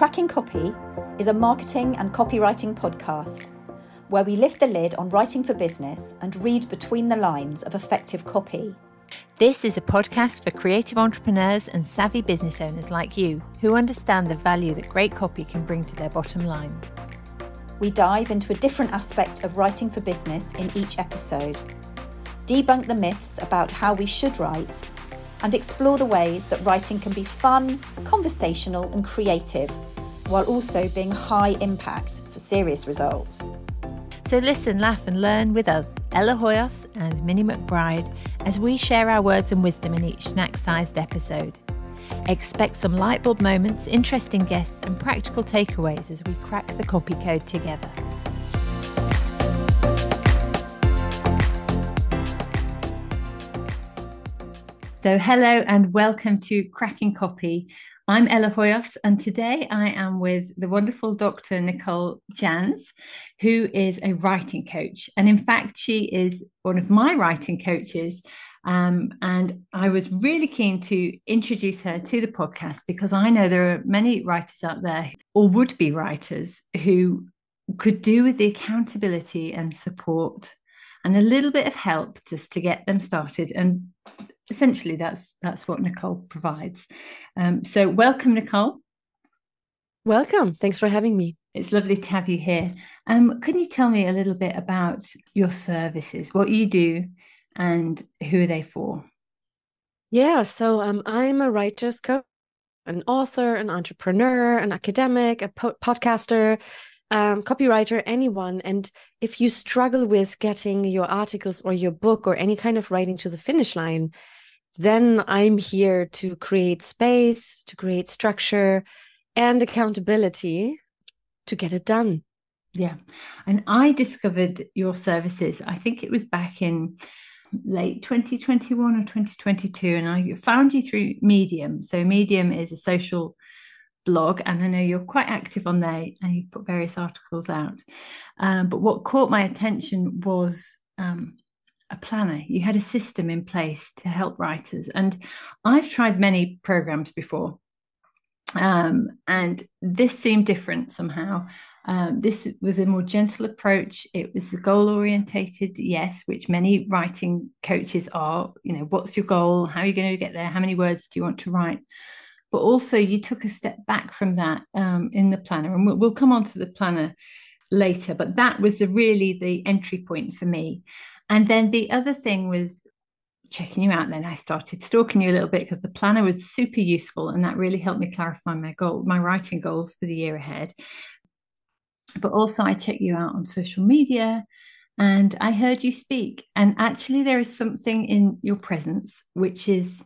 Cracking Copy is a marketing and copywriting podcast where we lift the lid on writing for business and read between the lines of effective copy. This is a podcast for creative entrepreneurs and savvy business owners like you who understand the value that great copy can bring to their bottom line. We dive into a different aspect of writing for business in each episode, debunk the myths about how we should write, and explore the ways that writing can be fun, conversational, and creative, while also being high impact for serious results. So listen, laugh, and learn with us, Ella Hoyos and Minnie McBride, as we share our words and wisdom in each snack sized episode. Expect some lightbulb moments, interesting guests, and practical takeaways as we crack the copy code together. So, hello and welcome to Cracking Copy. I'm Ella Hoyos, and today I am with the wonderful Dr. Nicole Janz, who is a writing coach. And in fact, she is one of my writing coaches. Um, and I was really keen to introduce her to the podcast because I know there are many writers out there or would be writers who could do with the accountability and support and a little bit of help just to get them started. And essentially that's that's what Nicole provides. Um, so welcome, Nicole. Welcome. Thanks for having me. It's lovely to have you here. Um, can you tell me a little bit about your services, what you do, and who are they for? Yeah, so um, I'm a writer's coach, an author, an entrepreneur, an academic, a po- podcaster, um, copywriter, anyone. And if you struggle with getting your articles or your book or any kind of writing to the finish line, then I'm here to create space, to create structure and accountability to get it done. Yeah. And I discovered your services, I think it was back in late 2021 or 2022. And I found you through Medium. So, Medium is a social blog, and I know you're quite active on there and you put various articles out. Um, but what caught my attention was um, a planner. You had a system in place to help writers. And I've tried many programs before. Um, and this seemed different somehow. Um, this was a more gentle approach. It was goal orientated, yes, which many writing coaches are. You know, what's your goal? How are you going to get there? How many words do you want to write? But also, you took a step back from that um, in the planner, and we'll, we'll come on to the planner later. But that was the, really the entry point for me. And then the other thing was checking you out. And Then I started stalking you a little bit because the planner was super useful, and that really helped me clarify my goal, my writing goals for the year ahead. But also, I checked you out on social media, and I heard you speak. And actually, there is something in your presence which is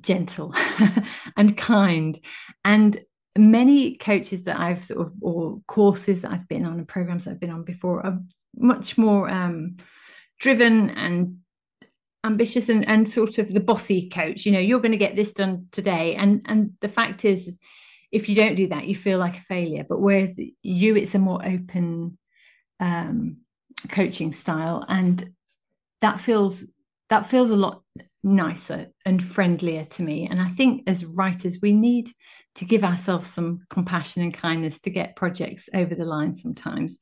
gentle and kind, and many coaches that I've sort of or courses that I've been on and programs that I've been on before are much more um, driven and ambitious and, and sort of the bossy coach. You know you're going to get this done today. And and the fact is if you don't do that you feel like a failure. But with you it's a more open um, coaching style. And that feels that feels a lot nicer and friendlier to me. And i think as writers we need to give ourselves some compassion and kindness to get projects over the line sometimes.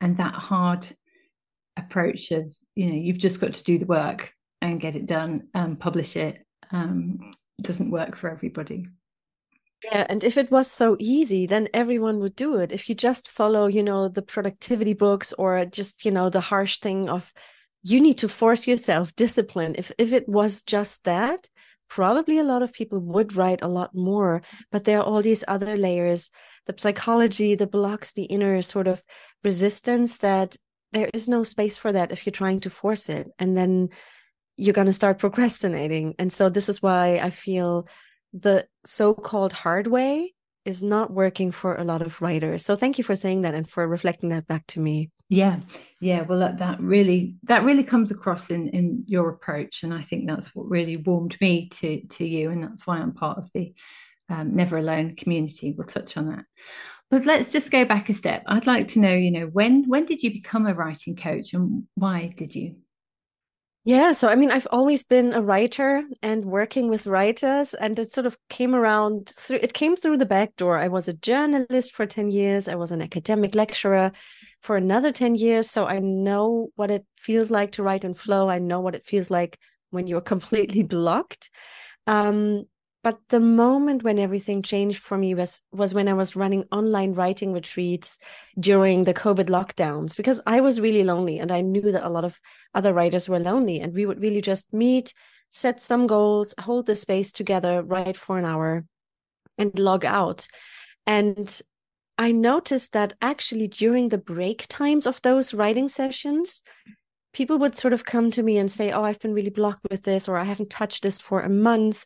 And that hard approach of you know you've just got to do the work and get it done and publish it um, doesn't work for everybody. Yeah and if it was so easy then everyone would do it. If you just follow you know the productivity books or just you know the harsh thing of you need to force yourself discipline. If if it was just that probably a lot of people would write a lot more. But there are all these other layers the psychology the blocks the inner sort of resistance that there is no space for that if you're trying to force it and then you're going to start procrastinating. And so this is why i feel the so-called hard way is not working for a lot of writers. So thank you for saying that and for reflecting that back to me. Yeah. Yeah well that, that really that really comes across in in your approach and i think that's what really warmed me to to you and that's why i'm part of the um, never alone community. We'll touch on that but let's just go back a step. I'd like to know, you know, when when did you become a writing coach and why did you? Yeah, so I mean, I've always been a writer and working with writers, and it sort of came around through it came through the back door. I was a journalist for 10 years, I was an academic lecturer for another 10 years. So I know what it feels like to write and flow. I know what it feels like when you're completely blocked. Um, but the moment when everything changed for me was was when I was running online writing retreats during the COVID lockdowns because I was really lonely and I knew that a lot of other writers were lonely and we would really just meet, set some goals, hold the space together, write for an hour and log out. And I noticed that actually during the break times of those writing sessions, people would sort of come to me and say, Oh, I've been really blocked with this, or I haven't touched this for a month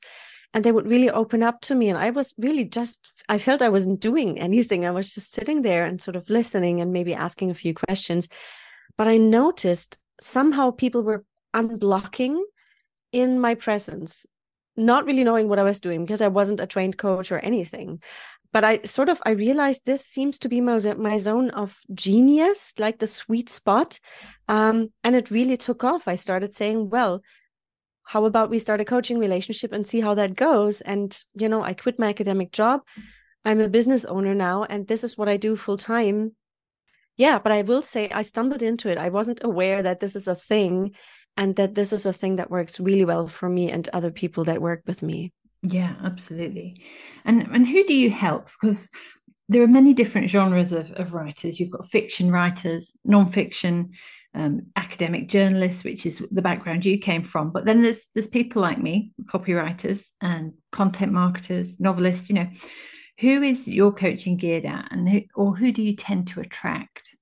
and they would really open up to me and i was really just i felt i wasn't doing anything. I was just sitting there and sort of listening and maybe asking a few questions. But i noticed somehow people were unblocking in my presence not really knowing what i was doing because i wasn't a trained coach or anything. But i sort of i realized this seems to be my, my zone of genius like the sweet spot. Um, and it really took off. I started saying well how about we start a coaching relationship and see how that goes? And you know i quit my academic job. I'm a business owner now and this is what i do full time. Yeah but i will say i stumbled into it. I wasn't aware that this is a thing and that this is a thing that works really well for me and other people that work with me. Yeah absolutely. And and who do you help? Because there are many different genres of, of writers. You've got fiction writers non-fiction um, academic journalists, which is the background you came from. But then there's there's people like me, copywriters and content marketers, novelists. You know, who is your coaching geared at, and who, or who do you tend to attract?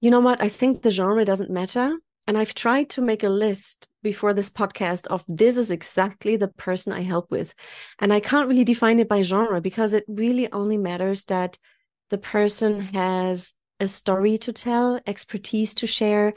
You know what? I think the genre doesn't matter. And I've tried to make a list before this podcast of this is exactly the person I help with. And I can't really define it by genre because it really only matters that the person has a story to tell, expertise to share.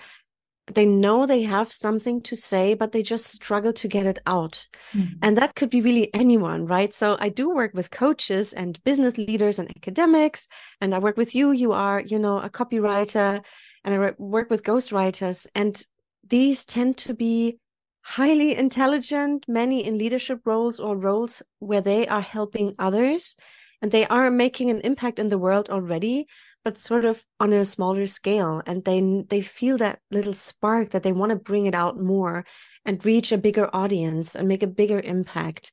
They know they have something to say, but they just struggle to get it out. Mm-hmm. And that could be really anyone, right? So I do work with coaches and business leaders and academics. And I work with you. You are, you know, a copywriter and I work with ghostwriters. And these tend to be highly intelligent, many in leadership roles or roles where they are helping others and they are making an impact in the world already but sort of on a smaller scale and they they feel that little spark that they want to bring it out more and reach a bigger audience and make a bigger impact.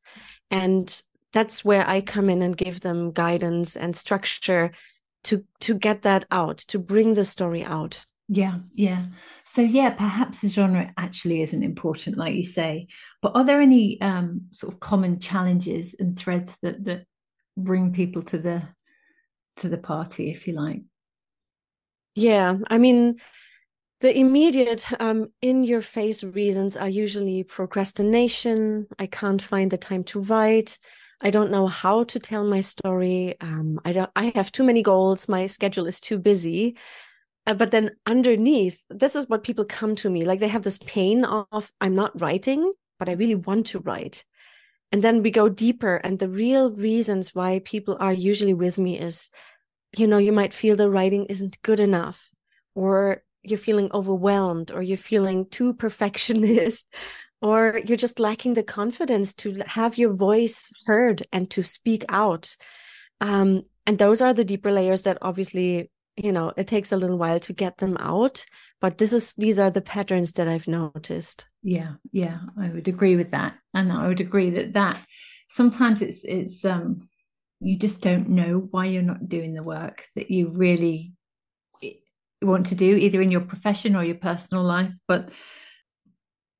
And that's where i come in and give them guidance and structure to to get that out to bring the story out. Yeah yeah. So yeah perhaps the genre actually isn't important like you say but are there any um sort of common challenges and threads that that bring people to the to the party, if you like. Yeah, I mean, the immediate um, in your face reasons are usually procrastination. I can't find the time to write. I don't know how to tell my story. Um, I don't. I have too many goals. My schedule is too busy. Uh, but then underneath, this is what people come to me like they have this pain of I'm not writing, but I really want to write. And then we go deeper. And the real reasons why people are usually with me is, you know, you might feel the writing isn't good enough, or you're feeling overwhelmed, or you're feeling too perfectionist, or you're just lacking the confidence to have your voice heard and to speak out. Um, and those are the deeper layers that obviously you know it takes a little while to get them out but this is these are the patterns that i've noticed. Yeah yeah i would agree with that. And i would agree that that sometimes it's it's um you just don't know why you're not doing the work that you really want to do either in your profession or your personal life. But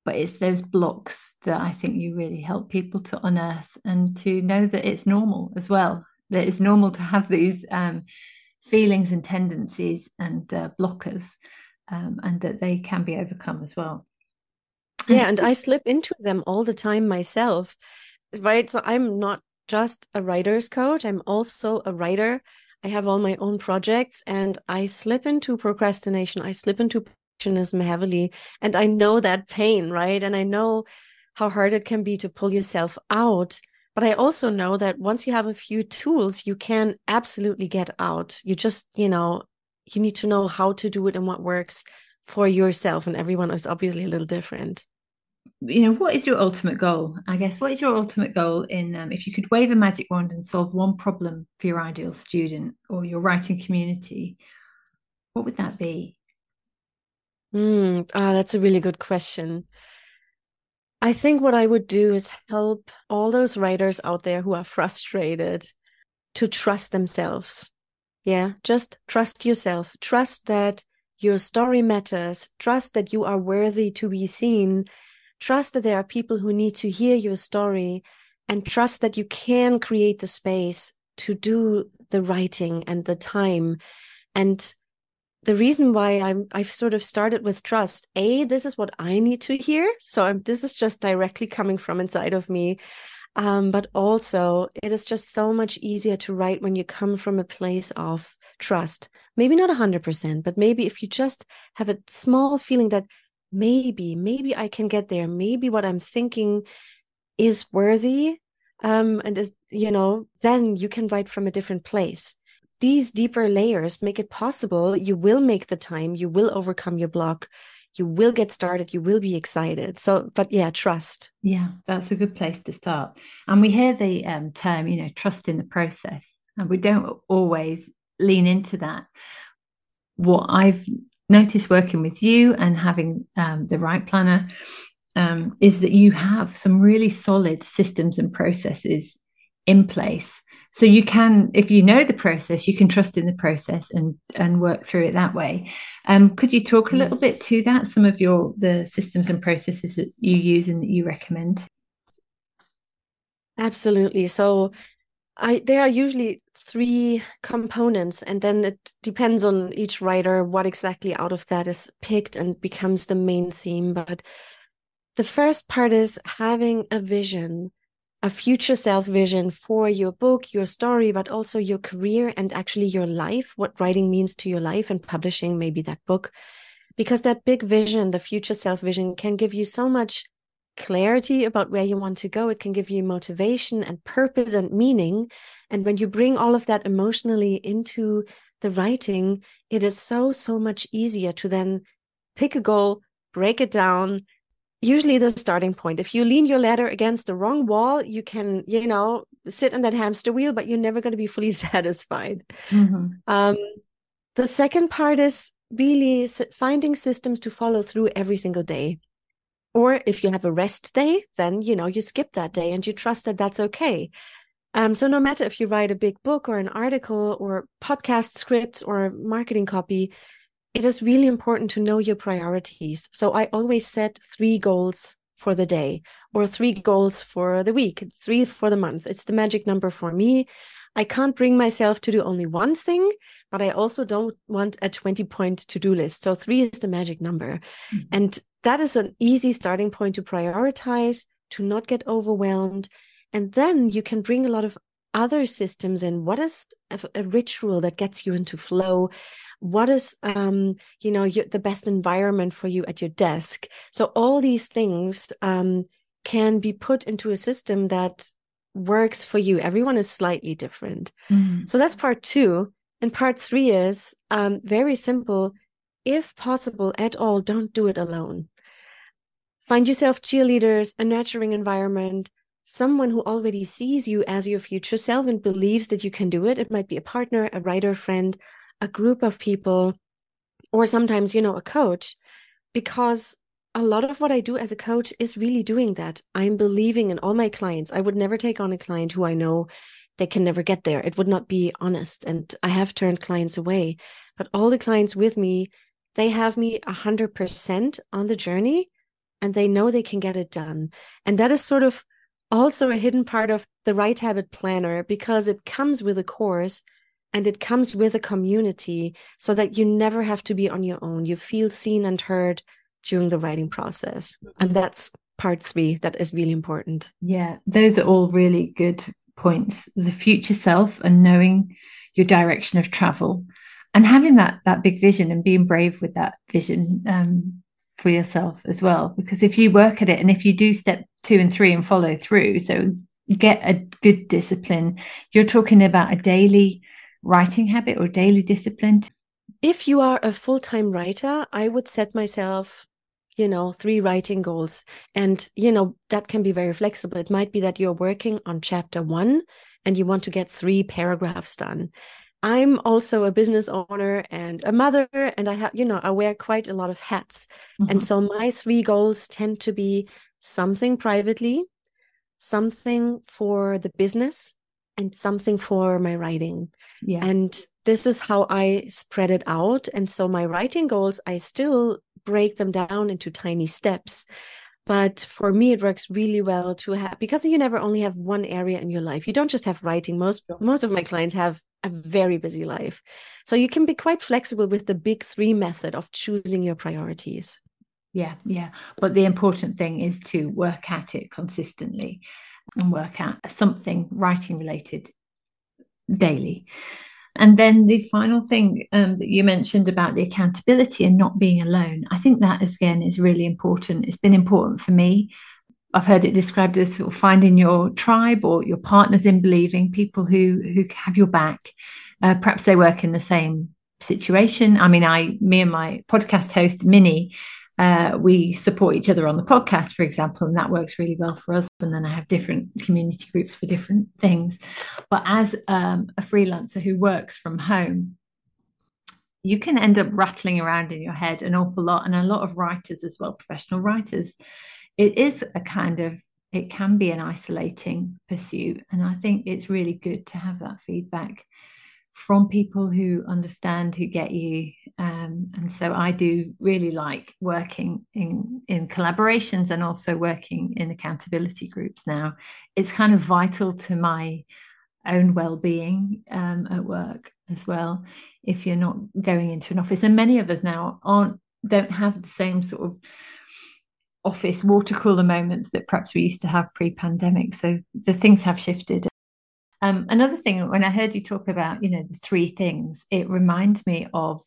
but it's those blocks that i think you really help people to unearth and to know that it's normal as well that it's normal to have these um feelings and tendencies and uh, blockers, um, and that they can be overcome as well. Yeah, and I slip into them all the time myself, right? So I'm not just a writer's coach, I'm also a writer. I have all my own projects and I slip into procrastination. I slip into perfectionism heavily. And I know that pain, right? And I know how hard it can be to pull yourself out. But I also know that once you have a few tools, you can absolutely get out. You just, you know, you need to know how to do it and what works for yourself and everyone is obviously a little different. You know what is your ultimate goal? I guess what is your ultimate goal in um, if you could wave a magic wand and solve one problem for your ideal student or your writing community what would that be? Mm, ah, that's a really good question. I think what i would do is help all those writers out there who are frustrated to trust themselves yeah just trust yourself trust that your story matters trust that you are worthy to be seen Trust that there are people who need to hear your story and trust that you can create the space to do the writing and the time. And the reason why I'm I've sort of started with trust. A, this is what I need to hear. So I'm, this is just directly coming from inside of me. Um, but also, it is just so much easier to write when you come from a place of trust. Maybe not 100%, but maybe if you just have a small feeling that maybe maybe i can get there maybe what i'm thinking is worthy um and is you know then you can write from a different place. These deeper layers make it possible. You will make the time. You will overcome your block you will get started you will be excited. So but yeah trust. Yeah that's a good place to start. And we hear the um, term you know trust in the process and we don't always lean into that. What i've noticed working with you and having um, the Write Planner um, is that you have some really solid systems and processes in place so you can if you know the process you can trust in the process and and work through it that way. Um, could you talk a little bit to that some of your the systems and processes that you use and that you recommend? Absolutely. So I there are usually three components, and then it depends on each writer what exactly out of that is picked and becomes the main theme. But the first part is having a vision, a future self vision for your book, your story, but also your career and actually your life, what writing means to your life and publishing maybe that book. Because that big vision, the future self vision, can give you so much clarity about where you want to go. It can give you motivation and purpose and meaning. And when you bring all of that emotionally into the writing, it is so, so much easier to then pick a goal, break it down. Usually, the starting point. If you lean your ladder against the wrong wall, you can, you know, sit on that hamster wheel, but you're never going to be fully satisfied. Mm-hmm. Um, the second part is really finding systems to follow through every single day. Or if you have a rest day, then you know you skip that day and you trust that that's okay. Um, so no matter if you write a big book or an article or podcast scripts or marketing copy, it is really important to know your priorities. So I always set three goals for the day or three goals for the week, three for the month. It's the magic number for me. I can't bring myself to do only one thing, but I also don't want a 20 point to do list. So three is the magic number. Mm-hmm. And that is an easy starting point to prioritize, to not get overwhelmed. And then you can bring a lot of other systems in. What is a, a ritual that gets you into flow? What is, um, you know, your, the best environment for you at your desk? So all these things um, can be put into a system that works for you. Everyone is slightly different. Mm. So that's part two. And part three is um, very simple. If possible at all, don't do it alone. Find yourself cheerleaders, a nurturing environment, someone who already sees you as your future self and believes that you can do it. It might be a partner, a writer friend, a group of people, or sometimes, you know, a coach, because a lot of what I do as a coach is really doing that. I'm believing in all my clients. I would never take on a client who I know they can never get there. It would not be honest. And I have turned clients away. But all the clients with me, they have me 100% on the journey and they know they can get it done. And that is sort of also a hidden part of the Write Habit Planner because it comes with a course and it comes with a community so that you never have to be on your own. You feel seen and heard during the writing process. And that's part three that is really important. Yeah, those are all really good points. The future self and knowing your direction of travel and having that that big vision and being brave with that vision um, for yourself as well. Because if you work at it and if you do step two and three and follow through, so get a good discipline, you're talking about a daily writing habit or daily discipline. if you are a full-time writer, I would set myself you know three writing goals and you know that can be very flexible it might be that you're working on chapter 1 and you want to get three paragraphs done i'm also a business owner and a mother and i have you know i wear quite a lot of hats mm-hmm. and so my three goals tend to be something privately something for the business and something for my writing. Yeah. And this is how i spread it out. And so my writing goals i still break them down into tiny steps. But for me it works really well to have because you never only have one area in your life. You don't just have writing. Most most of my clients have a very busy life. So you can be quite flexible with the big 3 method of choosing your priorities. Yeah yeah. But the important thing is to work at it consistently and work at something writing related daily and then the final thing um, that you mentioned about the accountability and not being alone, I think that again is really important. It's been important for me. I've heard it described as sort of finding your tribe or your partners in believing people who who have your back. Uh, perhaps they work in the same situation. I mean, I, me and my podcast host Minnie, uh, we support each other on the podcast, for example, and that works really well for us. And then I have different community groups for different things. But as um, a freelancer who works from home, you can end up rattling around in your head an awful lot. And a lot of writers as well, professional writers, it is a kind of, it can be an isolating pursuit. And I think it's really good to have that feedback from people who understand, who get you. Um, and so I do really like working in, in collaborations and also working in accountability groups now. It's kind of vital to my own well-being um, at work as well if you're not going into an office and many of us now aren't don't have the same sort of office water cooler moments that perhaps we used to have pre-pandemic so the things have shifted um, another thing, when I heard you talk about, you know, the three things, it reminds me of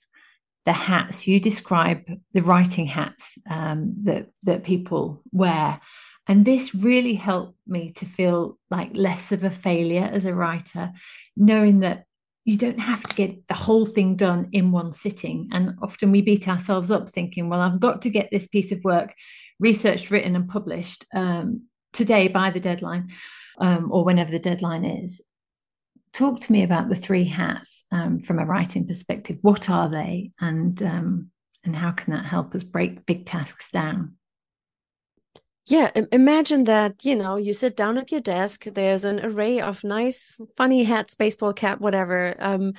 the hats you describe, the writing hats um, that that people wear, and this really helped me to feel like less of a failure as a writer, knowing that you don't have to get the whole thing done in one sitting. And often we beat ourselves up thinking, well, I've got to get this piece of work researched, written, and published um, today by the deadline. Um, or whenever the deadline is talk to me about the three hats um, from a writing perspective. What are they, and um, and how can that help us break big tasks down? Yeah, imagine that, you know, you sit down at your desk, there's an array of nice, funny hats, baseball cap, whatever. Um,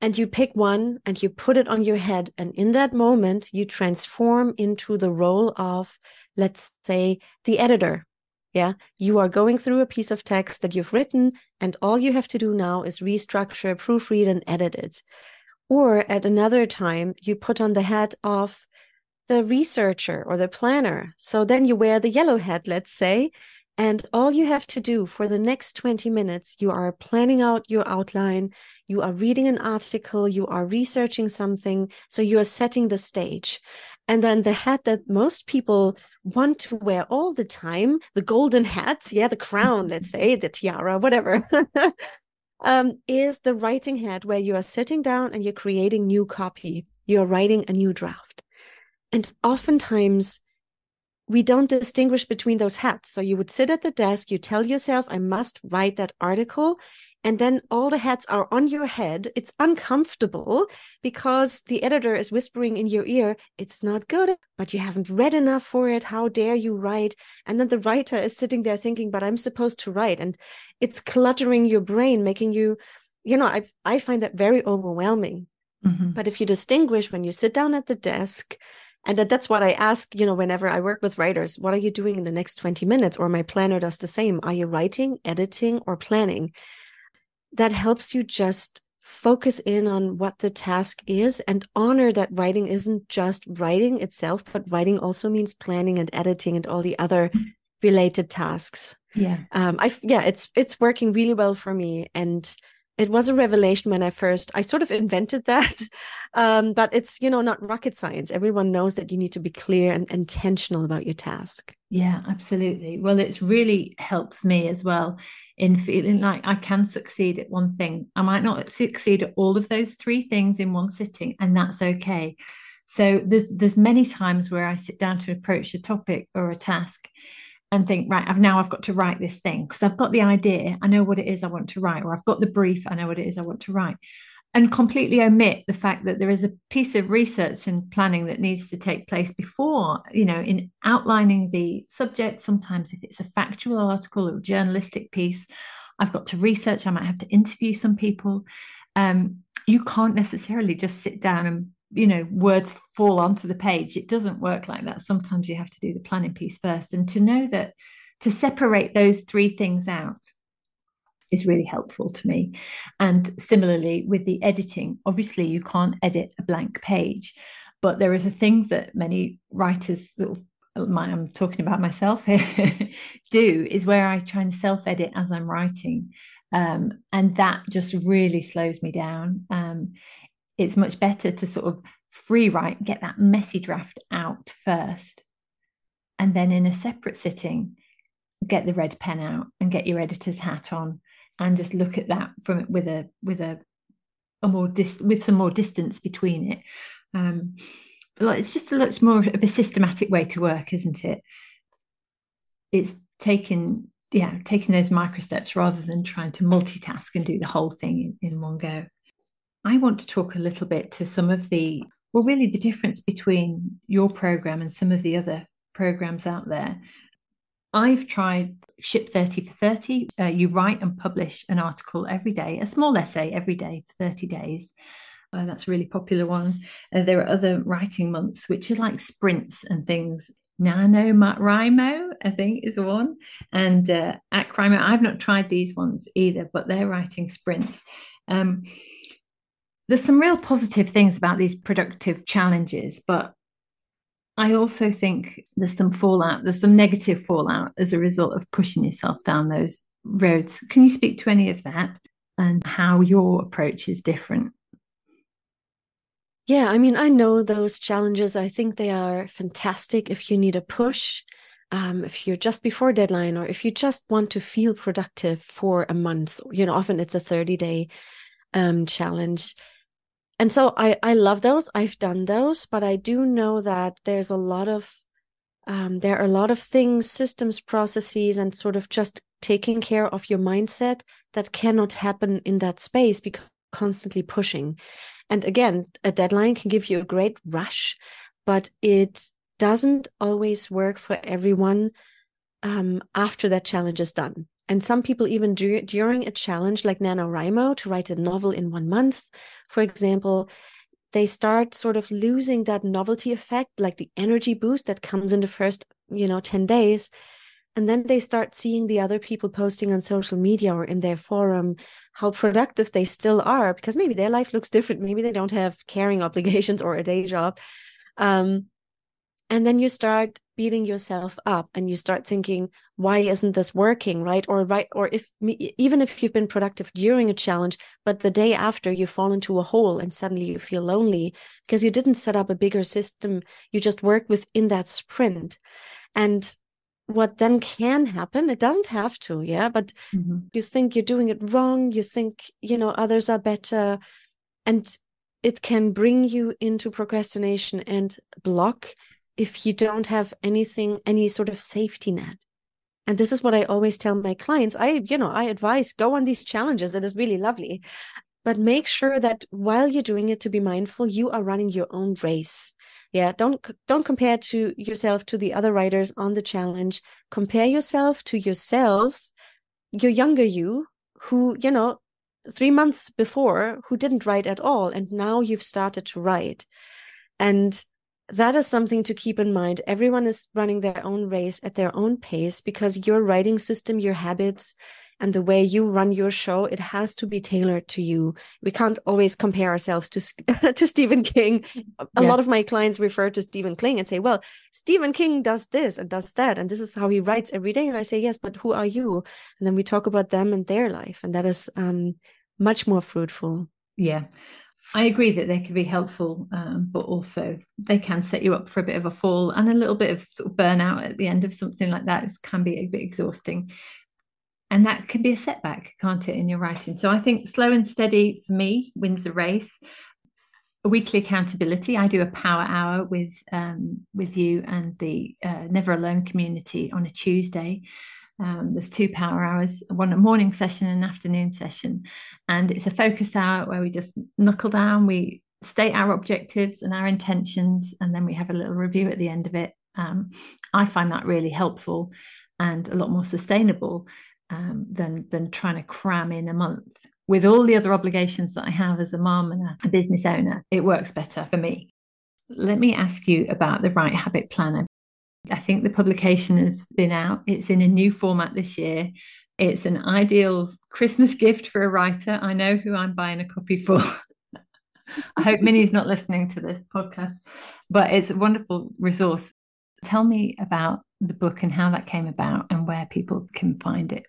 and you pick one and you put it on your head. And in that moment, you transform into the role of, let's say, the editor yeah, you are going through a piece of text that you've written, and all you have to do now is restructure, proofread, and edit it. Or at another time, you put on the hat of the researcher or the planner. So then you wear the yellow hat, let's say, and all you have to do for the next 20 minutes, you are planning out your outline, you are reading an article, you are researching something. So you are setting the stage. And then the hat that most people want to wear all the time, the golden hat, yeah, the crown, let's say, the tiara, whatever, um, is the writing hat where you are sitting down and you're creating new copy. You're writing a new draft. And oftentimes we don't distinguish between those hats. So you would sit at the desk, you tell yourself, I must write that article and then all the hats are on your head. It's uncomfortable because the editor is whispering in your ear, it's not good, but you haven't read enough for it. How dare you write? And then the writer is sitting there thinking, but I'm supposed to write. And it's cluttering your brain, making you, you know, I, I find that very overwhelming. Mm-hmm. But if you distinguish when you sit down at the desk, and that's what I ask, you know, whenever I work with writers, what are you doing in the next 20 minutes? Or my planner does the same. Are you writing, editing, or planning? That helps you just focus in on what the task is and honor that writing isn't just writing itself, but writing also means planning and editing and all the other related tasks. Yeah. Um, I yeah, it's it's working really well for me. And it was a revelation when I first I sort of invented that. Um, but it's you know not rocket science. Everyone knows that you need to be clear and intentional about your task. Yeah, absolutely. Well, it's really helps me as well in feeling like I can succeed at one thing. I might not succeed at all of those three things in one sitting, and that's okay. So there's there's many times where I sit down to approach a topic or a task and think, right, I've now I've got to write this thing because I've got the idea, I know what it is I want to write, or I've got the brief, I know what it is I want to write, and completely omit the fact that there is a piece of research and planning that needs to take place before, you know, in outlining the subject. Sometimes if it's a factual article or journalistic piece, I've got to research, I might have to interview some people. Um, you can't necessarily just sit down and you know words fall onto the page it doesn't work like that sometimes you have to do the planning piece first and to know that to separate those three things out is really helpful to me and similarly with the editing obviously you can't edit a blank page but there is a thing that many writers of I'm talking about myself here, do is where I try and self edit as I'm writing. Um, and that just really slows me down. Um, it's much better to sort of free write, get that messy draft out first. And then in a separate sitting, get the red pen out and get your editor's hat on and just look at that from with a with a a more dis- with some more distance between it. Um, but it's just a much more of a systematic way to work, isn't it? It's taking yeah taking those micro steps rather than trying to multitask and do the whole thing in, in one go. I want to talk a little bit to some of the, well, really the difference between your program and some of the other programs out there. I've tried Ship 30 for 30. Uh, you write and publish an article every day, a small essay every day for 30 days. Uh, that's a really popular one. Uh, there are other writing months, which are like sprints and things. NaNoWriMo, I think, is one. And uh, AcWriMo, I've not tried these ones either, but they're writing sprints. Um, there's some real positive things about these productive challenges, but I also think there's some fallout, there's some negative fallout as a result of pushing yourself down those roads. Can you speak to any of that and how your approach is different? Yeah, I mean, I know those challenges. I think they are fantastic if you need a push, um, if you're just before deadline, or if you just want to feel productive for a month. You know, often it's a 30 day um, challenge and so I I love those. I've done those, but I do know that there's a lot of um, there are a lot of things, systems, processes, and sort of just taking care of your mindset that cannot happen in that space because constantly pushing. And again, a deadline can give you a great rush, but it doesn't always work for everyone um, after that challenge is done. And some people, even dur- during a challenge like NaNoWriMo to write a novel in one month, for example, they start sort of losing that novelty effect, like the energy boost that comes in the first, you know, 10 days. And then they start seeing the other people posting on social media or in their forum how productive they still are because maybe their life looks different. Maybe they don't have caring obligations or a day job. Um, and then you start beating yourself up and you start thinking why isn't this working right or right or if even if you've been productive during a challenge but the day after you fall into a hole and suddenly you feel lonely because you didn't set up a bigger system you just work within that sprint and what then can happen it doesn't have to yeah but mm-hmm. you think you're doing it wrong you think you know others are better and it can bring you into procrastination and block if you don't have anything, any sort of safety net. And this is what I always tell my clients. I, you know, I advise go on these challenges. It is really lovely. But make sure that while you're doing it to be mindful, you are running your own race. Yeah, don't don't compare to yourself to the other writers on the challenge. Compare yourself to yourself, your younger you, who, you know, three months before who didn't write at all and now you've started to write and that is something to keep in mind. Everyone is running their own race at their own pace because your writing system, your habits, and the way you run your show, it has to be tailored to you. We can't always compare ourselves to to Stephen King. A yeah. lot of my clients refer to Stephen King and say, "Well, Stephen King does this and does that, and this is how he writes every day." And I say, "Yes, but who are you?" And then we talk about them and their life, and that is um, much more fruitful. Yeah. I agree that they can be helpful, um, but also they can set you up for a bit of a fall and a little bit of sort of burnout at the end of something like that. It can be a bit exhausting. And that can be a setback, can't it, in your writing? So I think slow and steady for me wins the race. A weekly accountability. I do a power hour with um, with you and the uh, Never Alone community on a Tuesday. Um, there's two power hours, one a morning session and an afternoon session. And it's a focus hour where we just knuckle down, we state our objectives and our intentions, and then we have a little review at the end of it. Um, I find that really helpful and a lot more sustainable um, than than trying to cram in a month with all the other obligations that I have as a mom and a, a business owner. It works better for me. Let me ask you about the Write Habit Planner I think the publication has been out. It's in a new format this year. It's an ideal Christmas gift for a writer. I know who I'm buying a copy for. I hope Minnie's not listening to this podcast, but it's a wonderful resource. Tell me about the book and how that came about and where people can find it.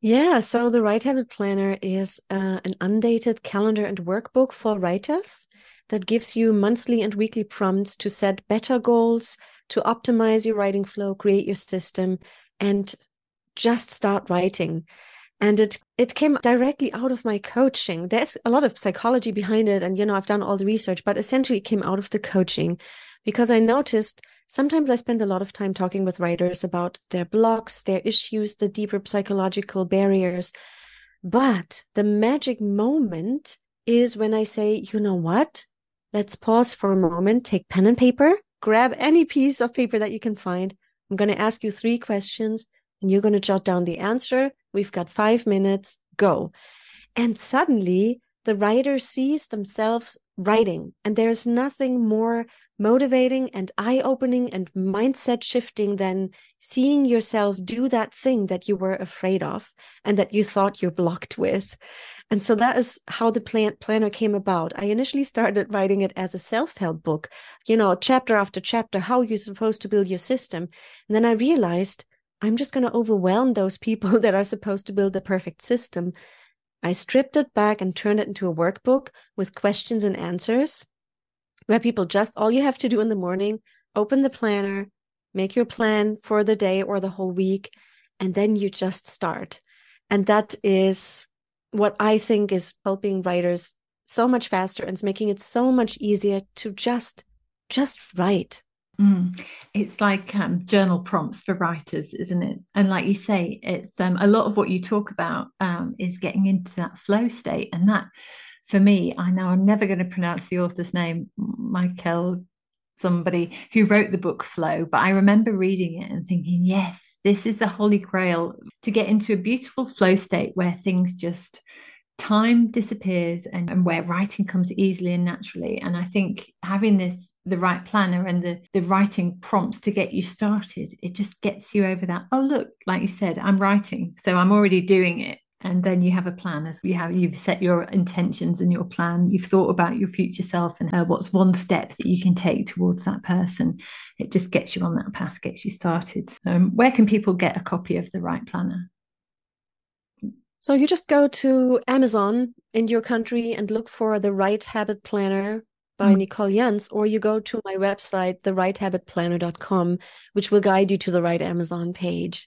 Yeah, so the Write Habit Planner is uh, an undated calendar and workbook for writers that gives you monthly and weekly prompts to set better goals, to optimize your writing flow, create your system, and just start writing. And it it came directly out of my coaching. There's a lot of psychology behind it, and you know I've done all the research, but essentially it came out of the coaching because I noticed sometimes I spend a lot of time talking with writers about their blocks, their issues, the deeper psychological barriers. But the magic moment is when I say, you know what? Let's pause for a moment, take pen and paper, grab any piece of paper that you can find. I'm going to ask you three questions and you're going to jot down the answer. We've got five minutes, go. And suddenly the writer sees themselves writing, and there's nothing more motivating and eye opening and mindset shifting than seeing yourself do that thing that you were afraid of and that you thought you're blocked with. And so that is how the plan- planner came about. I initially started writing it as a self help book, you know, chapter after chapter, how you're supposed to build your system. And then I realized I'm just going to overwhelm those people that are supposed to build the perfect system. I stripped it back and turned it into a workbook with questions and answers where people just all you have to do in the morning, open the planner, make your plan for the day or the whole week, and then you just start. And that is what I think is helping writers so much faster and it's making it so much easier to just just write. Mm. It's like um, journal prompts for writers, isn't it? And like you say, it's um, a lot of what you talk about um, is getting into that flow state, and that for me, I know I'm never going to pronounce the author's name, Michael, somebody who wrote the book Flow, but I remember reading it and thinking, yes, this is the holy grail to get into a beautiful flow state where things just time disappears and, and where writing comes easily and naturally. And I think having this the right planner and the the writing prompts to get you started, it just gets you over that. Oh, look, like you said, I'm writing, so I'm already doing it and then you have a plan as you have you've set your intentions and your plan you've thought about your future self and uh, what's one step that you can take towards that person it just gets you on that path gets you started um, where can people get a copy of the Write Planner so you just go to amazon in your country and look for the Write Habit Planner by mm. Nicole Janz, or you go to my website, thewritehabitplanner.com, which will guide you to the right Amazon page.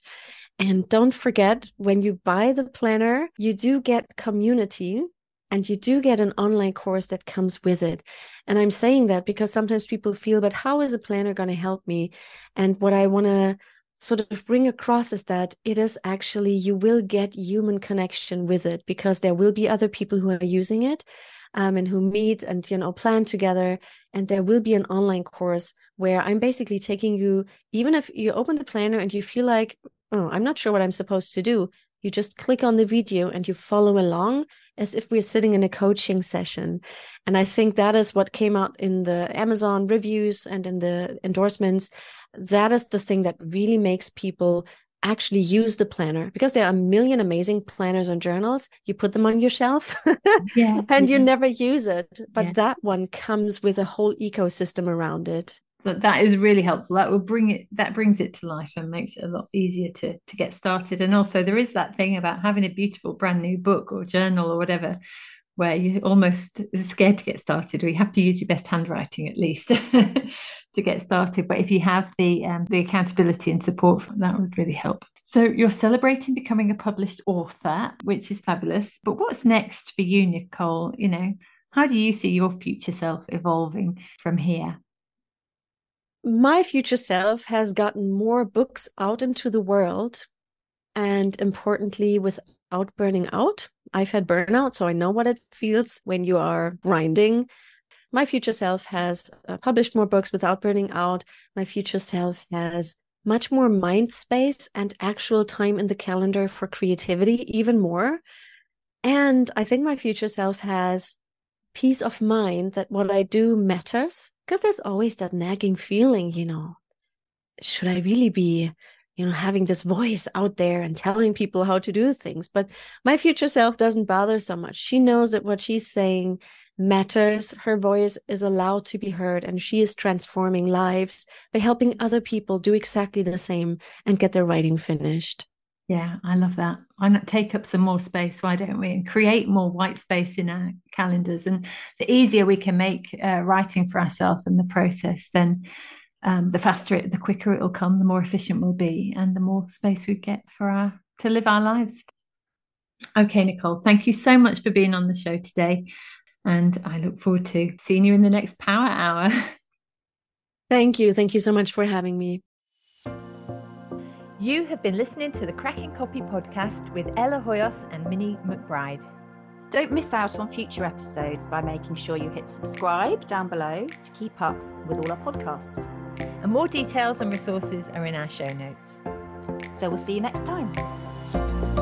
And don't forget, when you buy the planner, you do get community and you do get an online course that comes with it. And I'm saying that because sometimes people feel, but how is a planner going to help me? And what I want to sort of bring across is that it is actually, you will get human connection with it because there will be other people who are using it. Um, and who meet and you know plan together and there will be an online course where i'm basically taking you even if you open the planner and you feel like oh, I'm not sure what I'm supposed to do. You just click on the video and you follow along as if we're sitting in a coaching session. And I think that is what came out in the Amazon reviews and in the endorsements. That is the thing that really makes people actually use the planner because there are a million amazing planners and journals. You put them on your shelf yeah, and yeah. you never use it. But yeah. that one comes with a whole ecosystem around it. So that is really helpful. That will bring it that brings it to life and makes it a lot easier to to get started. And also there is that thing about having a beautiful brand new book or journal or whatever where you're almost scared to get started or you have to use your best handwriting at least to get started. But if you have the um, the accountability and support, that would really help. So you're celebrating becoming a published author, which is fabulous. But what's next for you, Nicole? You know, how do you see your future self evolving from here? My future self has gotten more books out into the world and importantly, without burning out. I've had burnout, so I know what it feels when you are grinding. My future self has uh, published more books without burning out. My future self has much more mind space and actual time in the calendar for creativity, even more. And I think my future self has peace of mind that what I do matters because there's always that nagging feeling, you know, should I really be, you know, having this voice out there and telling people how to do things? But my future self doesn't bother so much. She knows that what she's saying matters. Her voice is allowed to be heard, and she is transforming lives by helping other people do exactly the same and get their writing finished. Yeah, I love that. Why not take up some more space? Why don't we? And create more white space in our calendars. And the easier we can make uh, writing for ourselves and the process, then um, the faster it, the quicker it will come, the more efficient we'll be, and the more space we get for our to live our lives. Okay, Nicole, thank you so much for being on the show today. And I look forward to seeing you in the next Power Hour. Thank you. Thank you so much for having me. You have been listening to the Cracking Copy podcast with Ella Hoyos and Minnie McBride. Don't miss out on future episodes by making sure you hit subscribe down below to keep up with all our podcasts. And more details and resources are in our show notes. So we'll see you next time.